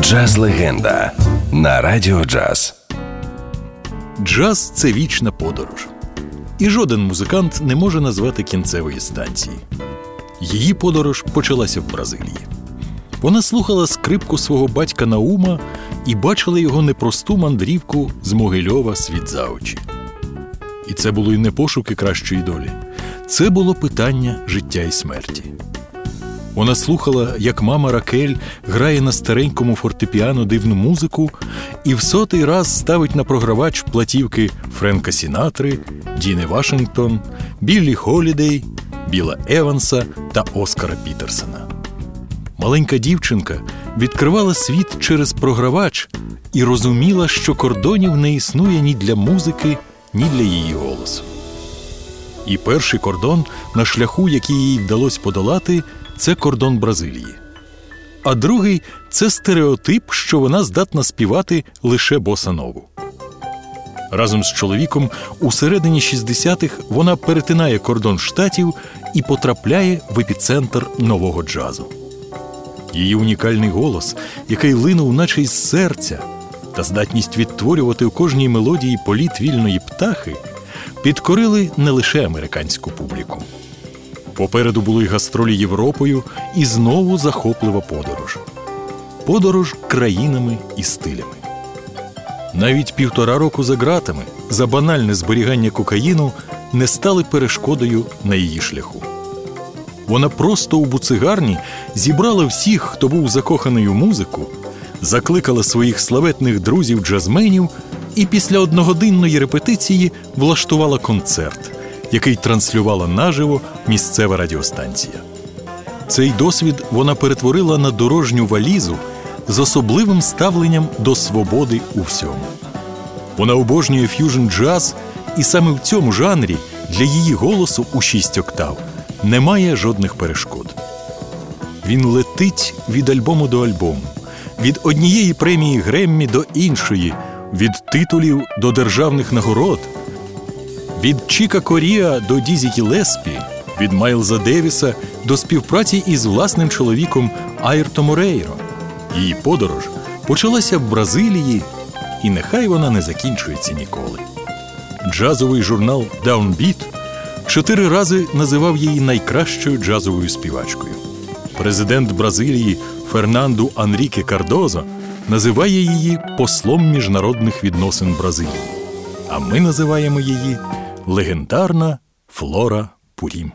Джаз легенда на радіо джаз. Джаз це вічна подорож. І жоден музикант не може назвати кінцевої станції. Її подорож почалася в Бразилії. Вона слухала скрипку свого батька Наума і бачила його непросту мандрівку з Могильова світ за очі. І це було й не пошуки кращої долі. Це було питання життя і смерті. Вона слухала, як мама Ракель грає на старенькому фортепіано дивну музику і в сотий раз ставить на програвач платівки Френка Сінатри, Діни Вашингтон, Біллі Холідей, Біла Еванса та Оскара Пітерсона. Маленька дівчинка відкривала світ через програвач і розуміла, що кордонів не існує ні для музики, ні для її голосу. І перший кордон на шляху, який їй вдалося подолати, це кордон Бразилії. А другий це стереотип, що вона здатна співати лише босанову. Разом з чоловіком у середині 60-х вона перетинає кордон штатів і потрапляє в епіцентр нового джазу. Її унікальний голос, який линув, наче із серця, та здатність відтворювати у кожній мелодії політ вільної птахи, підкорили не лише американську публіку. Попереду були гастролі Європою і знову захоплива подорож. Подорож країнами і стилями. Навіть півтора року за ґратами за банальне зберігання кокаїну не стали перешкодою на її шляху. Вона просто у буцигарні зібрала всіх, хто був закоханий у музику, закликала своїх славетних друзів-джазменів і після одногодинної репетиції влаштувала концерт, який транслювала наживо місцева радіостанція. Цей досвід вона перетворила на дорожню валізу з особливим ставленням до свободи у всьому. Вона обожнює ф'южн джаз, і саме в цьому жанрі для її голосу у шість октав немає жодних перешкод. Він летить від альбому до альбому, від однієї премії Греммі до іншої, від титулів до державних нагород, від Чіка Коріа до Дізі Кілеспі, від Майлза Девіса до співпраці із власним чоловіком Айрто Морейро. Її подорож почалася в Бразилії, і нехай вона не закінчується ніколи. Джазовий журнал Downbeat чотири рази називав її найкращою джазовою співачкою. Президент Бразилії Фернанду Анріке Кардозо називає її послом міжнародних відносин Бразилії. А ми називаємо її легендарна Флора Пурім.